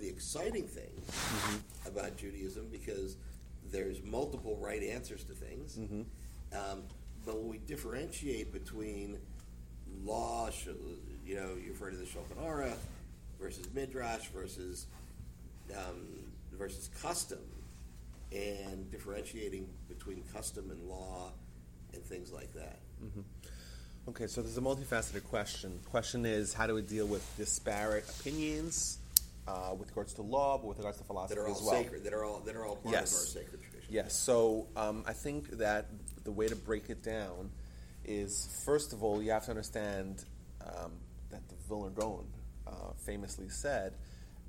of the exciting things Mm-hmm. about Judaism because there's multiple right answers to things. Mm-hmm. Um, but when we differentiate between law, you know, you refer to the Shulchan Aruch versus Midrash versus um, versus custom, and differentiating between custom and law and things like that. Okay, so there's a multifaceted question. Question is, how do we deal with disparate opinions uh, with regards to law, but with regards to philosophy That are all as well? sacred. That are all that are all part Yes. of our sacred tradition. Yes. So um, I think that the way to break it down is, first of all, you have to understand um, that the Vilna Gaon uh, famously said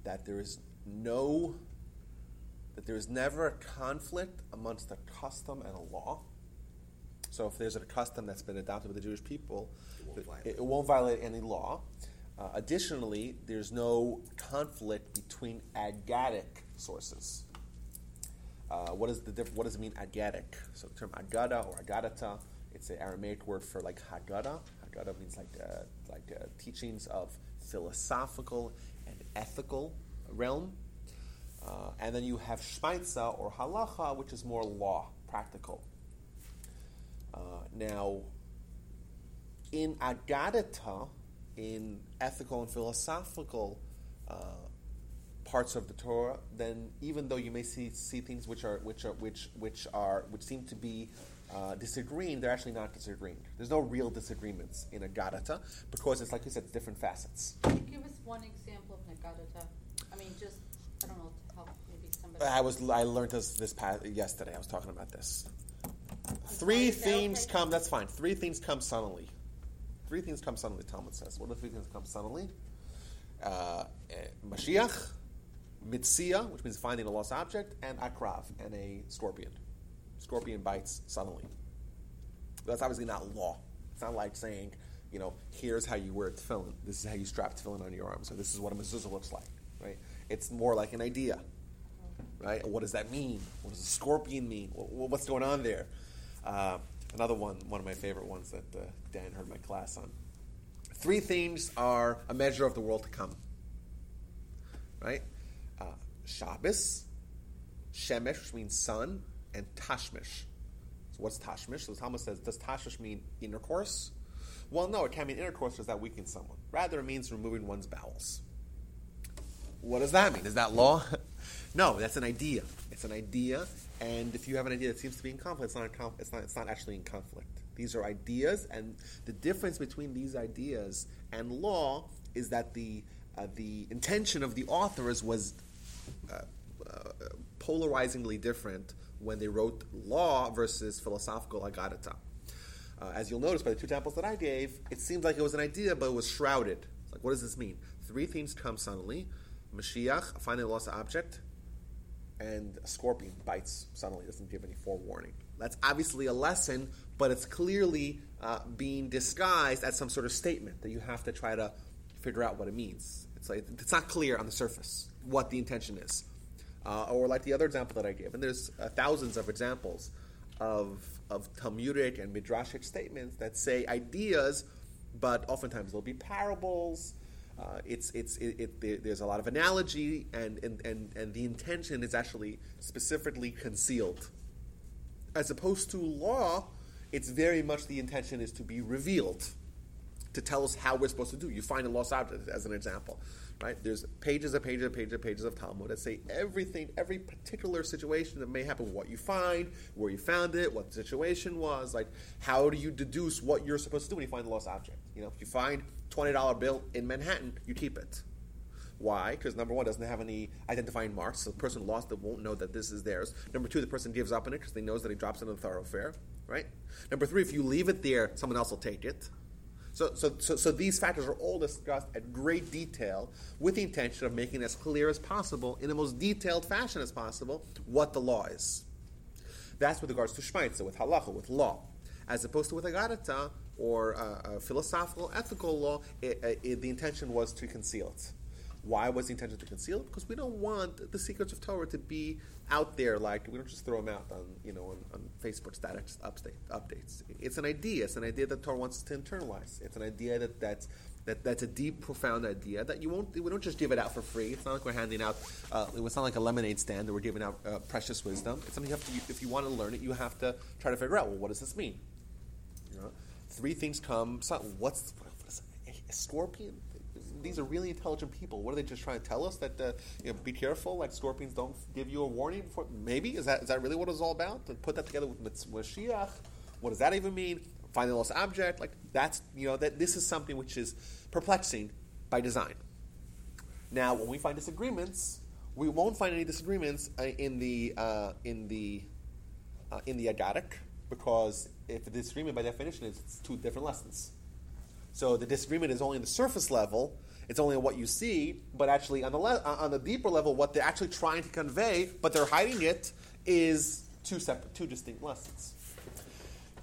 that there is no, that there is never a conflict amongst a custom and a law. So if there's a custom that's been adopted by the Jewish people, It won't it, it won't violate any law. Uh, additionally, there's no conflict between agadic sources. Uh, what is the diff- what does it mean agadic? So the term agada or agadata, it's an Aramaic word for like haggadah. Haggadah means like uh, like uh, teachings of philosophical and ethical realm. Uh, and then you have shmaitza or halacha, which is more law, practical. Uh, now, in agadata, in ethical and philosophical uh, parts of the Torah, then even though you may see, see things which are which are which which are which seem to be uh, disagreeing, they're actually not disagreeing. There's no real disagreements in agadata because it's like you said, different facets. Can you give us one example of Nagadata? I mean, just, I don't know, to help maybe somebody. I was I learned this this past, yesterday. I was talking about this. Three sorry, themes okay? come. That's fine. Three themes come suddenly. Three things come suddenly. Talmud says. What are the three things that come suddenly? Uh, eh, Mashiach, Mitzia, which means finding a lost object, and Akrav, and a scorpion. Scorpion bites suddenly. That's obviously not law. It's not like saying, you know, here's how you wear tefillin. This is how you strap tefillin on your arm. So this is what a mezuzah looks like, right? It's more like an idea, right? What does that mean? What does a scorpion mean? Wh- wh- What's going on there? Uh, another one, one of my favorite ones that uh, Dan heard my class on. Three themes are a measure of the world to come, right? Uh, Shabbos, Shemesh, which means sun, and Tashmish. So what's Tashmish? So the Talmud says, does Tashmish mean intercourse? Well, no, it can't mean intercourse because that weakens someone. Rather, it means removing one's bowels. What does that mean? Is that law? no, that's an idea. It's an idea, and if you have an idea that seems to be in conflict, it's not, conf- it's not, it's not actually in conflict. These are ideas, and the difference between these ideas and law is that the uh, the intention of the authors was uh, uh, polarizingly different when they wrote law versus philosophical agadata. Uh, as you'll notice by the two examples that I gave, it seems like it was an idea, but it was shrouded. Like, what does this mean? Three things come suddenly: Mashiach, finding lost object, and a scorpion bites suddenly. Doesn't give any forewarning. That's obviously a lesson, but it's clearly uh, being disguised as some sort of statement that you have to try to figure out what it means. It's like it's not clear on the surface what the intention is. Uh, or like the other example that I gave, and there's uh, thousands of examples of of Talmudic and midrashic statements that say ideas, but oftentimes they'll be parables. Uh, it's it's it, it, there- there's a lot of analogy, and, and and and the intention is actually specifically concealed. As opposed to law, it's very much the intention is to be revealed to tell us how we're supposed to do. You find a lost object as an example, right? There's pages and pages and pages and pages of Talmud that say everything, every particular situation that may happen, what you find, where you found it, what the situation was, like how do you deduce what you're supposed to do when you find a lost object? You know, if you find twenty dollar bill in Manhattan, you keep it. Why? Because number one, doesn't have any identifying marks, so the person lost it won't know that this is theirs. Number two, the person gives up on it because they knows that he drops it in the thoroughfare, right? Number three, if you leave it there, someone else will take it. So, so, so, so these factors are all discussed at great detail with the intention of making as clear as possible, in the most detailed fashion as possible, what the law is. That's with regards to Shmaitza, with halacha, with law. As opposed to with agadata, or uh, philosophical, ethical law, it, uh, it, the intention was to conceal it. Why was the intention to conceal it? Because we don't want the secrets of Torah to be out there like we don't just throw them out on you know on, on Facebook status update, updates. It's an idea. It's an idea that Torah wants to internalize. It's an idea that that's That, that's a deep, profound idea that you won't. We don't just give it out for free. It's not like we're handing out. Uh, it's not like a lemonade stand that we're giving out uh, precious wisdom. It's something you have to. If you want to learn it, you have to try to figure out. Well, what does this mean? Three things come. What's what is a scorpion? These are really intelligent people. What are they just trying to tell us? That uh, you know, be careful. Like scorpions don't give you a warning before. Maybe is that is that really what it's all about? To put that together with Mashiach. What does that even mean? Find the lost object. Like that's you know that this is something which is perplexing by design. Now, when we find disagreements, we won't find any disagreements uh, in the uh, in the uh, in the agadic because if the disagreement by definition is it's two different lessons. So the disagreement is only on the surface level. It's only on what you see, but actually on the le- on the deeper level, what they're actually trying to convey, but they're hiding it, is two separate, two distinct lessons.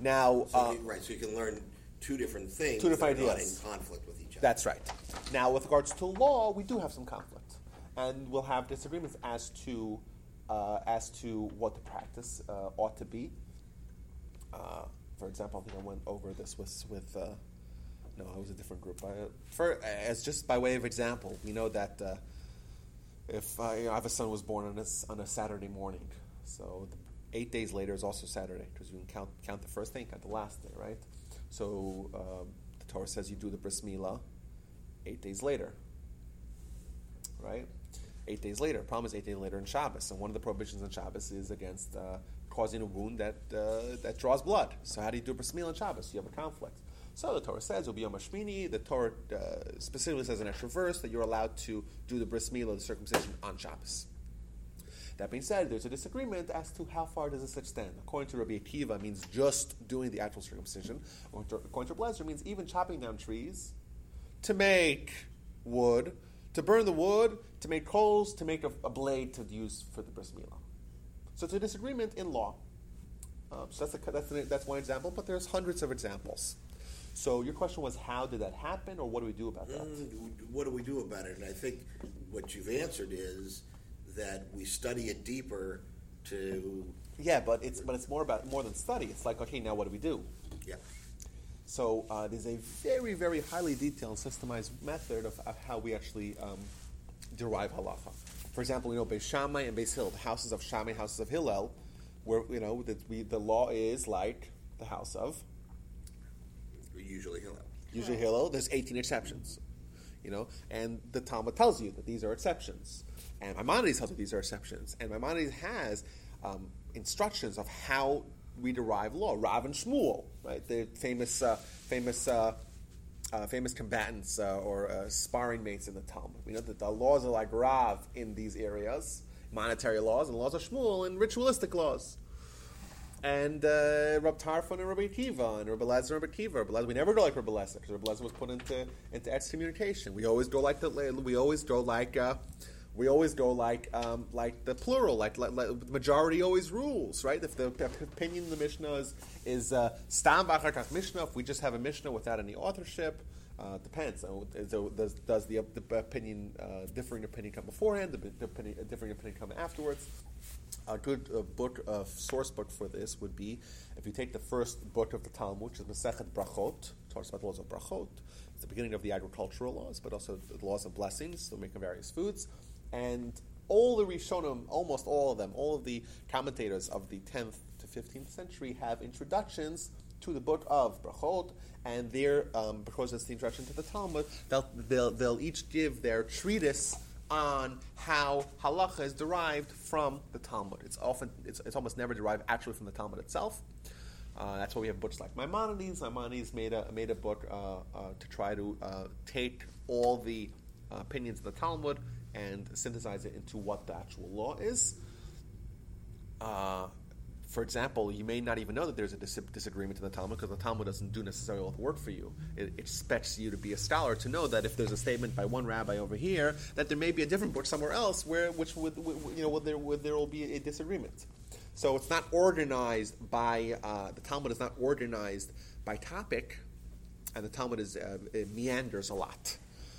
Now, So uh, you, right, so you can learn two different things. Two different ideas. in conflict with each other. That's right. Now, with regards to law, we do have some conflict, and we'll have disagreements as to uh, as to what the practice uh, ought to be. Uh, for example, I think I went over this with with. Uh, no, it was a different group. I, for as just by way of example, we know that uh, if uh, you know, I have a son was born on a, on a Saturday morning, so eight days later is also Saturday because you can count count the first day, count the last day, right? So um, the Torah says you do the bris milah eight days later, right? Eight days later. Problem is eight days later in Shabbos, and one of the prohibitions in Shabbos is against uh, causing a wound that uh, that draws blood. So how do you do bris milah on Shabbos? You have a conflict. So the Torah says, Uba Yom Hashmini." The Torah uh, specifically says in extra verse that you're allowed to do the bris milah, the circumcision, on Shabbos. That being said, there's a disagreement as to how far does this extend. According to Rabbi Akiva, means just doing the actual circumcision. According to- Eliezer, means even chopping down trees to make wood, to burn the wood, to make coals, to make a, a blade to use for the bris milah. So it's a disagreement in law. Um, so that's, a, that's, an, that's one example, but there's hundreds of examples. So your question was, how did that happen, or what do we do about that? Mm, What do we do about it? And I think what you've answered is that we study it deeper to, Yeah, but it's but it's more about more than study. It's like, okay, now what do we do? yeah. So uh, there's a very, very highly detailed, systemized method of, of how we actually um, derive halacha. For example, we know Beis Shammai and Beis Hillel, the houses of Shammai, houses of Hillel, where you know that we, the law is like the house of Usually Hillel. usually Right. Hillel. There's 18 exceptions, you know, and the Talmud tells you that these are exceptions, and Maimonides tells you these are exceptions, and Maimonides has um, instructions of how we derive law. Rav and Shmuel, right, the famous, uh, famous. Uh, uh, famous combatants uh, or uh, sparring mates in the Talmud. We know that the laws are like Rav in these areas, monetary laws, and laws of Shmuel and ritualistic laws. And uh, Rab Tarfon and Rabbi Kiva and Rabbi Lezer and Rabbi Akiva. Rabbi Lezer, we never go like Rabbi Lezer, because Rabbi Lezer was put into, into excommunication. We always go like the, we always go like, uh, we always go like, um, like the plural, like, like, like the majority always rules, right? If the opinion of the Mishnah is, is uh, Stam Kach Mishnah, if we just have a Mishnah without any authorship, uh, depends. So, so does, does the, the opinion, uh, differing opinion come beforehand, the, the opinion, differing opinion come afterwards? A good uh, book, uh, source book for this would be if you take the first book of the Talmud, which is Masechet Brachot, talks about the laws of Brachot. It's the beginning of the agricultural laws, but also the laws of blessings, the making various foods, and all the Rishonim, almost all of them, all of the commentators of the 10th to 15th century have introductions to the book of Brachot, and there, um, because it's the introduction to the Talmud, they'll, they'll, they'll each give their treatise on how halacha is derived from the Talmud. It's often, it's, it's almost never derived actually from the Talmud itself. Uh, that's why we have books like Maimonides. Maimonides made a made a book uh, uh, to try to uh, take all the uh, opinions of the Talmud and synthesize it into what the actual law is. Uh, for example, you may not even know that there's a dis- disagreement in the Talmud because the Talmud doesn't do necessarily all the work for you. It, it expects you to be a scholar to know that if there's a statement by one rabbi over here, that there may be a different book somewhere else where which would, would- you know there, where there will be a disagreement. So it's not organized by uh, the Talmud is not organized by topic, and the Talmud is uh, meanders a lot.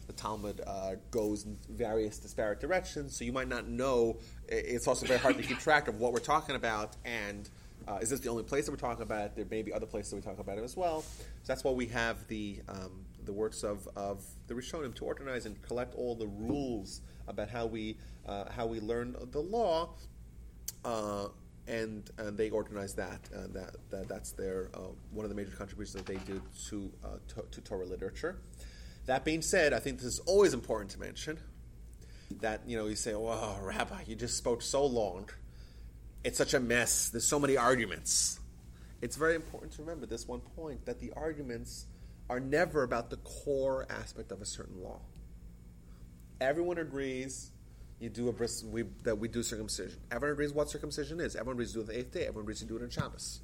The Talmud uh, goes in various disparate directions, so you might not know. It's also very hard to keep track of what we're talking about, and uh, is this the only place that we're talking about it? There may be other places that we talk about it as well. So that's why we have the um, the works of, of the Rishonim to organize and collect all the rules about how we uh, how we learn the law, uh, and and they organize that. Uh, that, that that's their uh, one of the major contributions that they do to, uh, to to Torah literature. That being said, I think this is always important to mention that you know you say, "Oh, Rabbi, you just spoke so long. It's such a mess. There's so many arguments." It's very important to remember this one point that the arguments are never about the core aspect of a certain law. Everyone agrees you do a bris, we, that we do circumcision. Everyone agrees what circumcision is. Everyone agrees to do it the eighth day. Everyone agrees to do it on Shabbos.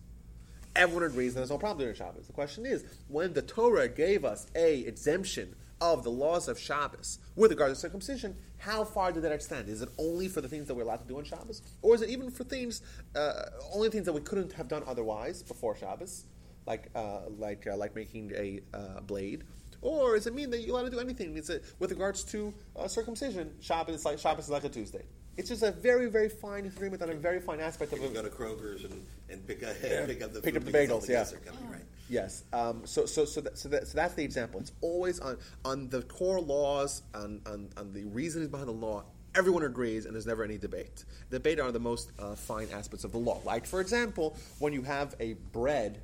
Everyone agrees that there's no problem it Shabbos. The question is, when the Torah gave us a exemption of the laws of Shabbos with regard to circumcision, how far did that extend? Is it only for the things that we're allowed to do on Shabbos, or is it even for things, uh, only things that we couldn't have done otherwise before Shabbos, like uh, like uh, like making a uh, blade, or does it mean that you're allowed to do anything? Is it with regards to uh, circumcision? Shabbos is like Shabbos is like a Tuesday. It's just a very very fine agreement on a very fine aspect of You it. go to Kroger's and, and pick, up Yeah. pick up the Pick up the bagels, yeah. coming, right. Yes. Um, so, so, so, that, so, that, so that's the example. It's always on, on the core laws, on, on, on the reasons behind the law. Everyone agrees, and there's never any debate. Debate are the most uh, fine aspects of the law. Like, for example, when you have a bread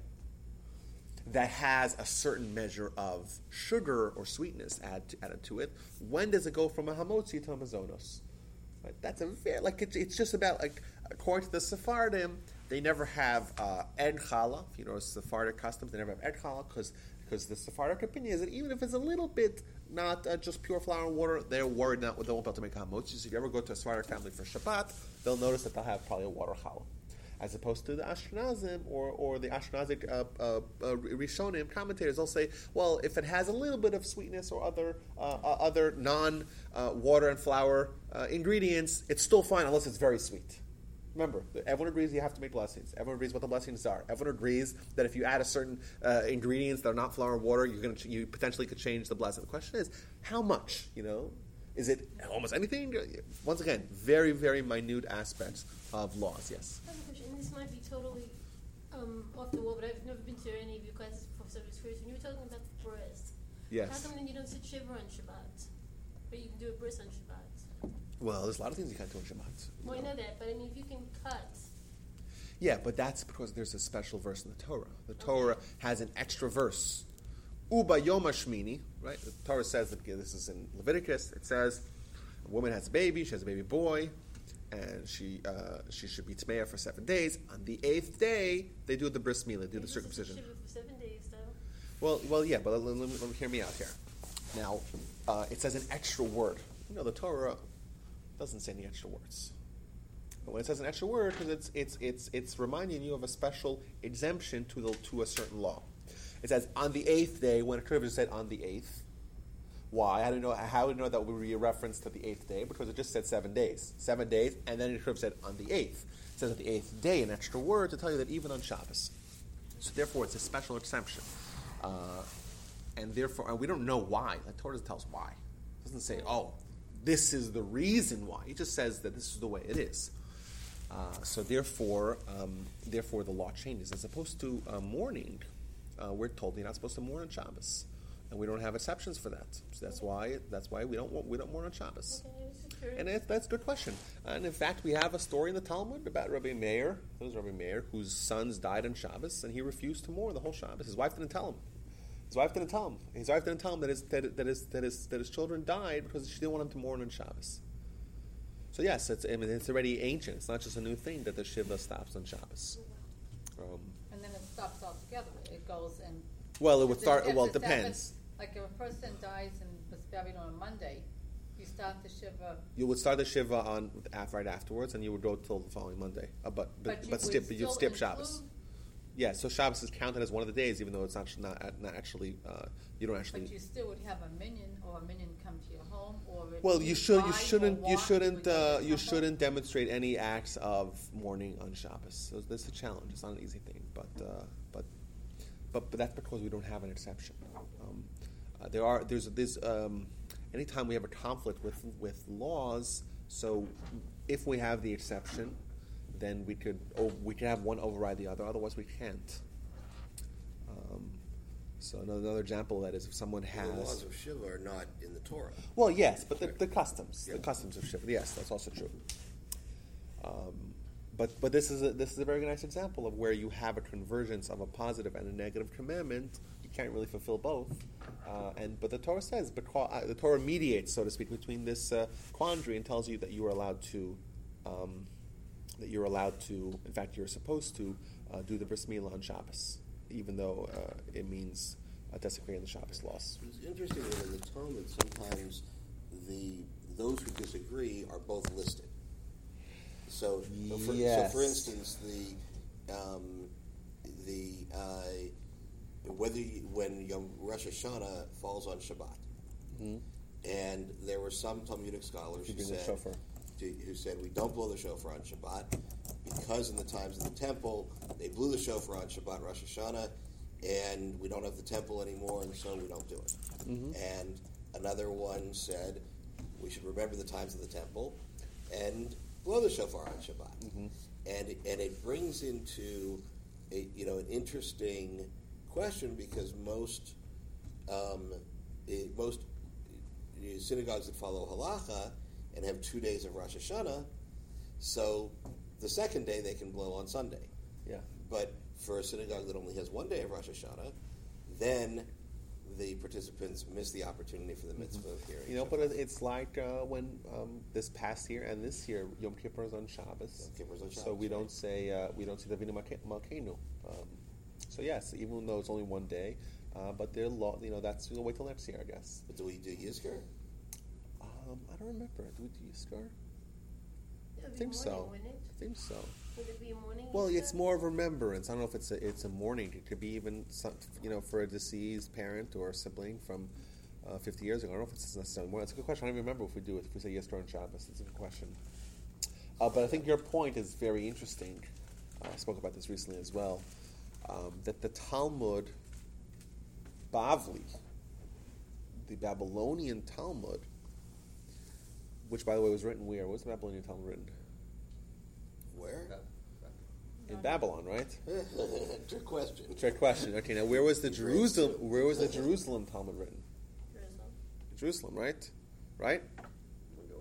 that has a certain measure of sugar or sweetness add to, added to it, when does it go from a hamotzi to a mazonos? Right? That's a very like it's, it's just about like according to the Sephardim, they never have uh, ed challah. If you know Sephardic customs, they never have ed challah because because the Sephardic opinion is that even if it's a little bit not uh, just pure flour and water, they're worried not they won't be able to make hamotzi. So if you ever go to a Sephardic family for Shabbat, they'll notice that they'll have probably a water challah. As opposed to the Ashkenazim or, or the Ashkenazic uh, uh, uh, Rishonim commentators, they'll say, well, if it has a little bit of sweetness or other uh, uh, other non water and flour ingredients, it's still fine unless it's very sweet. Remember, everyone agrees you have to make blessings. Everyone agrees what the blessings are. Everyone agrees that if you add a certain uh, ingredients that are not flour and water, you're going to you potentially could change the blessing. The question is, how much? You know, is it almost anything? Once again, very very minute aspects of laws. Yes. I have a question, this might be totally um, off the wall, but I've never been to any of your classes subject experience. When you were talking about the bris, Yes. how come then you don't sit shiva on Shabbat, but you can do a bris on Shabbat? Well, there's a lot of things you can't do on Shabbat. Well, I know that, but I mean, if you can cut, Yeah, but that's because there's a special verse in the Torah. The Torah has an extra verse. Uba Yom Hashmini, right? The Torah says that this is in Leviticus. It says a woman has a baby, she has a baby boy, and she uh, she should be tmeya for seven days. On the eighth day, they do the bris milah, do the circumcision. seven days, though. Well, well, yeah, but let, let, me- let me hear me out here. Now, uh, it says an extra word. You know, the Torah doesn't say any extra words. But when it says an extra word, because it's, it's, it's, it's reminding you of a special exemption to, the, to a certain law. It says on the eighth day, when have just said on the eighth. Why? I don't know. How do you know that would be a reference to the eighth day? Because it just said seven days. Seven days, and then have said on the eighth. It says on the eighth day, an extra word to tell you that even on Shabbos. So therefore, it's a special exception. Uh, and therefore, and we don't know why. The Torah doesn't tell us why. It doesn't say, oh, this is the reason why. It just says that this is the way it is. Uh, so therefore, um, therefore the law changes. As opposed to uh, mourning, uh, we're told you're not supposed to mourn on Shabbos, and we don't have exceptions for that. So that's why that's why we don't we don't mourn on Shabbos. Okay, I was just curious. And it, that's a good question. And in fact, we have a story in the Talmud about Rabbi Meir. It was Rabbi Meir whose sons died on Shabbos, and he refused to mourn the whole Shabbos. His wife didn't tell him. His wife didn't tell him. His wife didn't tell him that his that, that his that his that his children died because she didn't want him to mourn on Shabbos. So yes, it's I mean it's already ancient. It's not just a new thing that the shiva stops on Shabbos. Um, And then it stops altogether. Goes and. well, it would start. Well, it depends. Like if a person dies and was buried on a Monday, you start the shiva. You would start the shiva on right afterwards, and you would go till the following Monday. Uh, but but, you but would skip you'd skip Shabbos. Yeah, so Shabbos is counted as one of the days, even though it's not not, not actually uh, you don't actually. But you still would have a minyan or a minyan come to your home or. well, you should you shouldn't you shouldn't uh, you shouldn't demonstrate any acts of mourning on Shabbos. So that's a challenge. It's not an easy thing, but uh, but but but that's because we don't have an exception. Um, uh, there are there's there's um, anytime we have a conflict with with laws. So if we have the exception, then we could oh, we could have one override the other. Otherwise, we can't. Um, So another, another example of that is if someone has The laws of Shiva are not in the Torah. well, yes, but the, the customs, Yeah. the customs of Shiva, yes, that's also true. Um, but but this is a, this is a very nice example of where you have a convergence of a positive and a negative commandment. You can't really fulfill both, uh, and but the Torah says because uh, the Torah mediates, so to speak, between this uh, quandary and tells you that you are allowed to. Um, that you're allowed to, in fact, you're supposed to uh, do the bris milah on Shabbos, even though uh, it means uh, desecrating the Shabbos laws. It's interesting that in the Talmud, sometimes the those who disagree are both listed. So, so, for, so for instance, the um, the uh, whether you, when Yom Rosh Hashanah falls on Shabbat, and there were some Talmudic scholars who said to- who said we don't blow the shofar on Shabbat because in the times of the temple they blew the shofar on Shabbat Rosh Hashanah, and we don't have the temple anymore, and so we don't do it. And another one said we should remember the times of the temple and blow the shofar on Shabbat. And and it brings into a you know an interesting question because most um, eh, most eh, synagogues that follow halacha and have two days of Rosh Hashanah, so the second day they can blow on Sunday. Yeah. But for a synagogue that only has one day of Rosh Hashanah, then the participants miss the opportunity for the mitzvah of hearing. You know, but it's like uh, when um, this past year and this year Yom Kippur is on Shabbos. Yom Kippur is on So we right. don't say uh, we don't say Avinu Malkeinu. Um, so yes, even though it's only one day, uh, but their law, you know, that's we'll wait till next year, I guess. But do we do Yizkor? Um, I don't remember. Do we do Yizkor? It'll I think so. I think so. Would it be a morning? Well, it's more of remembrance. I don't know if it's a it's a mourning. It could be even some, you know for a deceased parent or sibling from uh, 50 years ago. I don't know if it's necessarily more. That's a good question. I don't even remember if we do it. If we say yes on Shabbos, it's a good question. Uh, but I think your point is very interesting. Uh, I spoke about this recently as well. Um, that the Talmud, Bavli, the Babylonian Talmud, which by the way was written where? Was the Babylonian Talmud written? Where? In Babylon, right? Trick question. Trick question. Okay, now where was the Jerusalem? Where was the Jerusalem Talmud written? Jerusalem. Jerusalem, right? Right?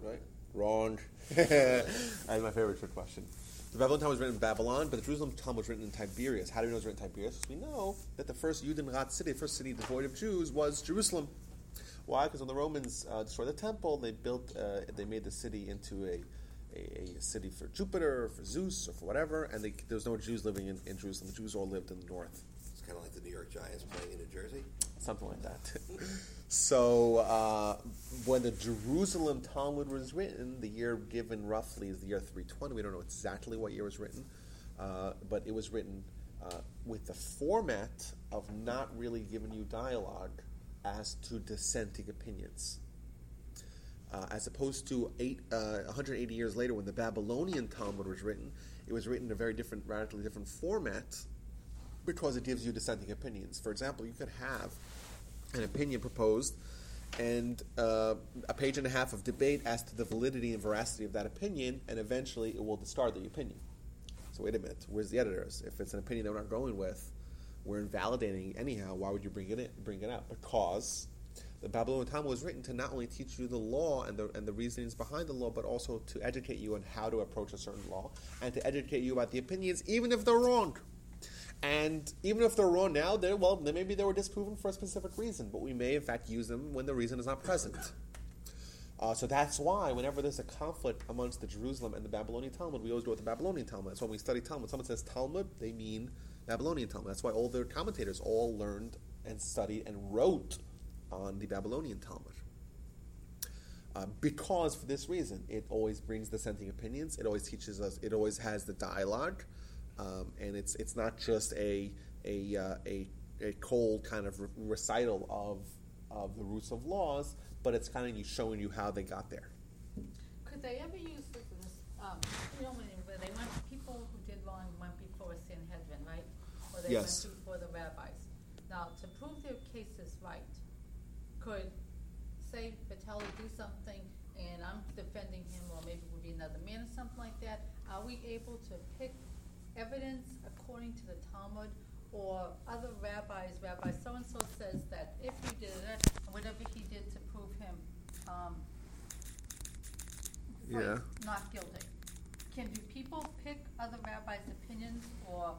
Right? Wrong. That's my favorite trick question. The Babylon Talmud was written in Babylon, but the Jerusalem Talmud was written in Tiberias. How do we know it was written in Tiberias? Because we know that the first Judenrat city, the first city devoid of Jews, was Jerusalem. Why? Because when the Romans uh, destroyed the temple, they built, uh, they made the city into a, a, a city for Jupiter, or for Zeus, or for whatever, and they, there was no Jews living in, in Jerusalem. The Jews all lived in the north. It's kind of like the New York Giants playing in New Jersey. something like that. so uh, when the Jerusalem Talmud was written, the year given roughly is the year 320. We don't know exactly what year it was written, uh, but it was written uh, with the format of not really giving you dialogue as to dissenting opinions. As opposed to eight, uh, 180 years later, when the Babylonian Talmud was written, it was written in a very different, radically different format because it gives you dissenting opinions. For example, you could have an opinion proposed and uh, a page and a half of debate as to the validity and veracity of that opinion, and eventually it will discard the opinion. So wait a minute, where's the editors? If it's an opinion that we're not going with, we're invalidating anyhow. Why would you bring it in, bring it out? Because the Babylonian Talmud was written to not only teach you the law and the and the reasonings behind the law, but also to educate you on how to approach a certain law and to educate you about the opinions, even if they're wrong. And even if they're wrong now, they well, maybe they were disproven for a specific reason, but we may in fact use them when the reason is not present. Uh, so that's why whenever there's a conflict amongst the Jerusalem and the Babylonian Talmud, we always go with the Babylonian Talmud. That's why when we study Talmud. Someone says Talmud, they mean Babylonian Talmud. That's why all the commentators all learned and studied and wrote on the Babylonian Talmud. Uh, because for this reason, it always brings dissenting opinions. It always teaches us. It always has the dialogue, um, and it's it's not just a a uh, a, a cold kind of re- recital of of the roots of laws, but it's kind of showing you how they got there. Could they ever use this, um, you know, when they, they went, people who did wrong went before Sanhedrin, right? Or they Yes. went before the rabbis. Now, to prove their case is right, could, say, Vitelli do something and I'm defending him, or maybe it would be another man or something like that, are we able to pick evidence according to the Talmud or other rabbis, Rabbi so-and-so says that if you did it, whatever he did to prove him, um, free, Yeah. not guilty. Can, do people pick other rabbis' opinions, or